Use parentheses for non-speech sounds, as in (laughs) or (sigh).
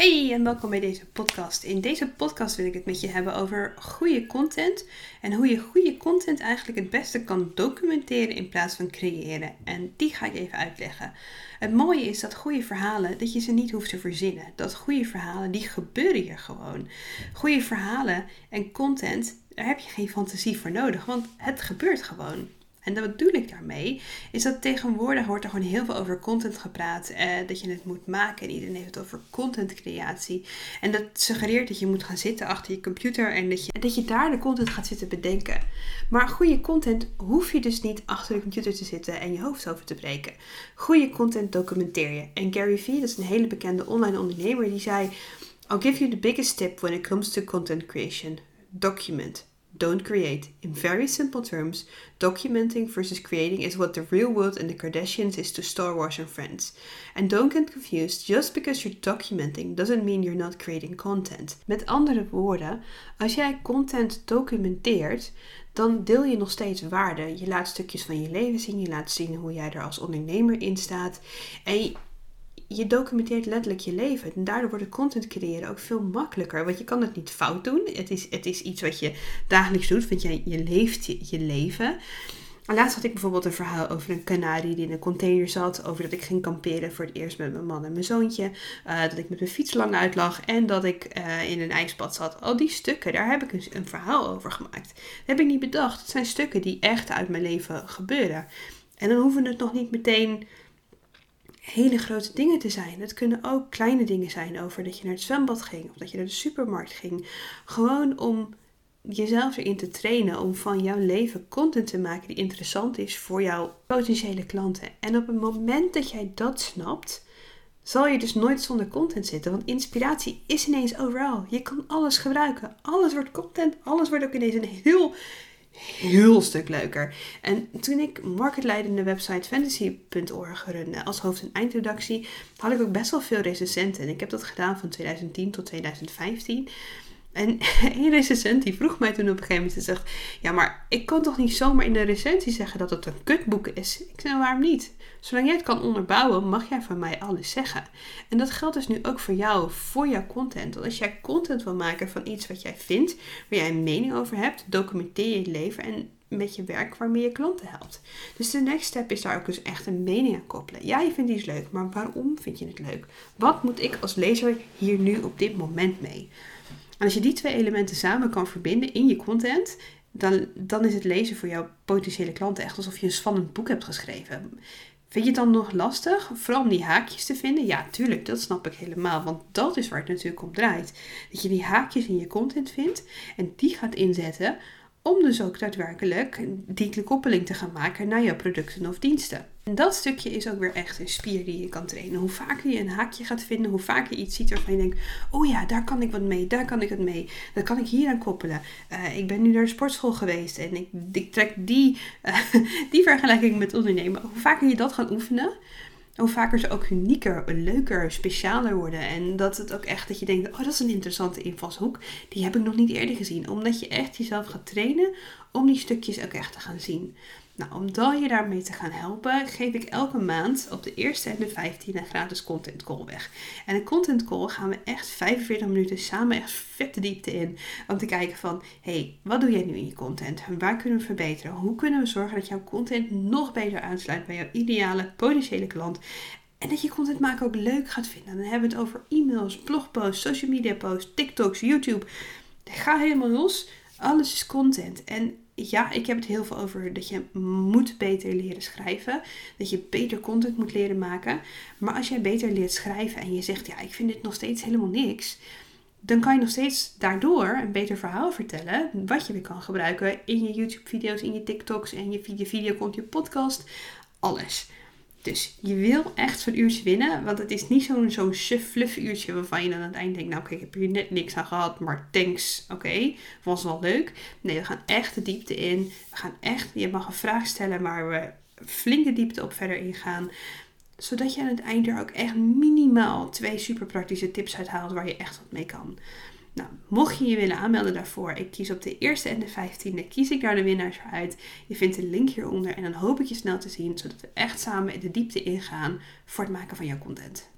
Hey en welkom bij deze podcast. In deze podcast wil ik het met je hebben over goede content en hoe je goede content eigenlijk het beste kan documenteren in plaats van creëren. En die ga ik even uitleggen. Het mooie is dat goede verhalen, dat je ze niet hoeft te verzinnen. Dat goede verhalen, die gebeuren hier gewoon. Goede verhalen en content, daar heb je geen fantasie voor nodig, want het gebeurt gewoon. En wat bedoel ik daarmee? Is dat tegenwoordig wordt er gewoon heel veel over content gepraat. Eh, dat je het moet maken en iedereen heeft het over contentcreatie. En dat suggereert dat je moet gaan zitten achter je computer en dat je, dat je daar de content gaat zitten bedenken. Maar goede content hoef je dus niet achter de computer te zitten en je hoofd over te breken. Goede content documenteer je. En Gary Vee, dat is een hele bekende online ondernemer, die zei: I'll give you the biggest tip when it comes to content creation. Document. Don't create. In very simple terms, documenting versus creating is what the real world and the Kardashians is to Star Wars and Friends. And don't get confused, just because you're documenting doesn't mean you're not creating content. Met andere woorden, als jij content documenteert, dan deel je nog steeds waarde. Je laat stukjes van je leven zien, je laat zien hoe jij er als ondernemer in staat. En je documenteert letterlijk je leven. En daardoor wordt het content creëren ook veel makkelijker. Want je kan het niet fout doen. Het is, het is iets wat je dagelijks doet, want je, je leeft je, leven. Laatst had ik bijvoorbeeld een verhaal over een kanarie die in een container zat. Over dat ik ging kamperen voor het eerst met mijn man en mijn zoontje. Uh, dat ik met mijn fiets lang uitlag en dat ik uh, in een ijsbad zat. Al die stukken, daar heb ik een, een verhaal over gemaakt. Dat heb ik niet bedacht. Het zijn stukken die echt uit mijn leven gebeuren. En dan hoeven het nog niet meteen hele grote dingen te zijn. Het kunnen ook kleine dingen zijn over dat je naar het zwembad ging of dat je naar de supermarkt ging. Gewoon om jezelf erin te trainen om van jouw leven content te maken die interessant is voor jouw potentiële klanten. En op het moment dat jij dat snapt, zal je dus nooit zonder content zitten. Want inspiratie is ineens overal. Je kan alles gebruiken. Alles wordt content. Alles wordt ook ineens een heel heel stuk leuker. En toen ik marketleidende website fantasy.org runde als hoofd- en eindredactie, had ik ook best wel veel recensenten. En ik heb dat gedaan van 2010 tot 2015. En (laughs) een recensent die vroeg mij toen op een gegeven moment, zegt, ja maar ik kan toch niet zomaar in de recensie zeggen dat het een kutboek is? Ik zei, waarom niet? Zolang jij het kan onderbouwen, mag jij van mij alles zeggen. En dat geldt dus nu ook voor jou, voor jouw content. Want als jij content wil maken van iets wat jij vindt, waar jij een mening over hebt, documenteer je leven en met je werk waarmee je klanten helpt. Dus de next step is daar ook dus echt een mening aan koppelen. Ja, je vindt iets leuk, maar waarom vind je het leuk? Wat moet ik als lezer hier nu op dit moment mee? En als je die twee elementen samen kan verbinden in je content, dan, dan is het lezen voor jouw potentiële klanten echt alsof je een spannend boek hebt geschreven. Vind je het dan nog lastig? Vooral om die haakjes te vinden? Ja, tuurlijk, dat snap ik helemaal. Want dat is waar het natuurlijk om draait. Dat je die haakjes in je content vindt en die gaat inzetten om dus ook daadwerkelijk die koppeling te gaan maken naar jouw producten of diensten. En dat stukje is ook weer echt een spier die je kan trainen. Hoe vaker je een haakje gaat vinden, hoe vaker je iets ziet waarvan je denkt: oh ja, daar kan ik wat mee, daar kan ik wat mee, dat kan ik hier aan koppelen. Uh, ik ben nu naar de sportschool geweest en ik, ik trek die, uh, (laughs) die vergelijking met ondernemen. Hoe vaker je dat gaat oefenen, hoe vaker ze ook unieker, leuker, specialer worden. En dat het ook echt dat je denkt, oh dat is een interessante invalshoek. Die heb ik nog niet eerder gezien. Omdat je echt jezelf gaat trainen om die stukjes ook echt te gaan zien. Nou, om je daarmee te gaan helpen, geef ik elke maand op de eerste en de 15 een gratis content call weg. En een content call gaan we echt 45 minuten samen echt vet de diepte in. Om te kijken van, hey, wat doe jij nu in je content? Waar kunnen we verbeteren? Hoe kunnen we zorgen dat jouw content nog beter aansluit bij jouw ideale potentiële klant? En dat je content maken ook leuk gaat vinden. Dan hebben we het over e-mails, blogposts, social media posts, TikToks, YouTube. Ga helemaal los. Alles is content. En ja, ik heb het heel veel over dat je moet beter leren schrijven. Dat je beter content moet leren maken. Maar als jij beter leert schrijven en je zegt, ja, ik vind dit nog steeds helemaal niks. Dan kan je nog steeds daardoor een beter verhaal vertellen. Wat je weer kan gebruiken in je YouTube-video's, in je TikToks en je, je video, je podcast. Alles. Dus je wil echt zo'n uurtje winnen. Want het is niet zo'n zo'n fluff uurtje waarvan je dan aan het eind denkt... Nou oké, ik heb hier net niks aan gehad, maar thanks, oké. was wel leuk. Nee, we gaan echt de diepte in. We gaan echt, je mag een vraag stellen waar we flinke diepte op verder ingaan. Zodat je aan het eind er ook echt minimaal twee super praktische tips uit haalt waar je echt wat mee kan. Nou, mocht je je willen aanmelden daarvoor, ik kies op de eerste en de vijftiende, kies ik daar de winnaars uit. Je vindt de link hieronder en dan hoop ik je snel te zien, zodat we echt samen de diepte ingaan voor het maken van jouw content.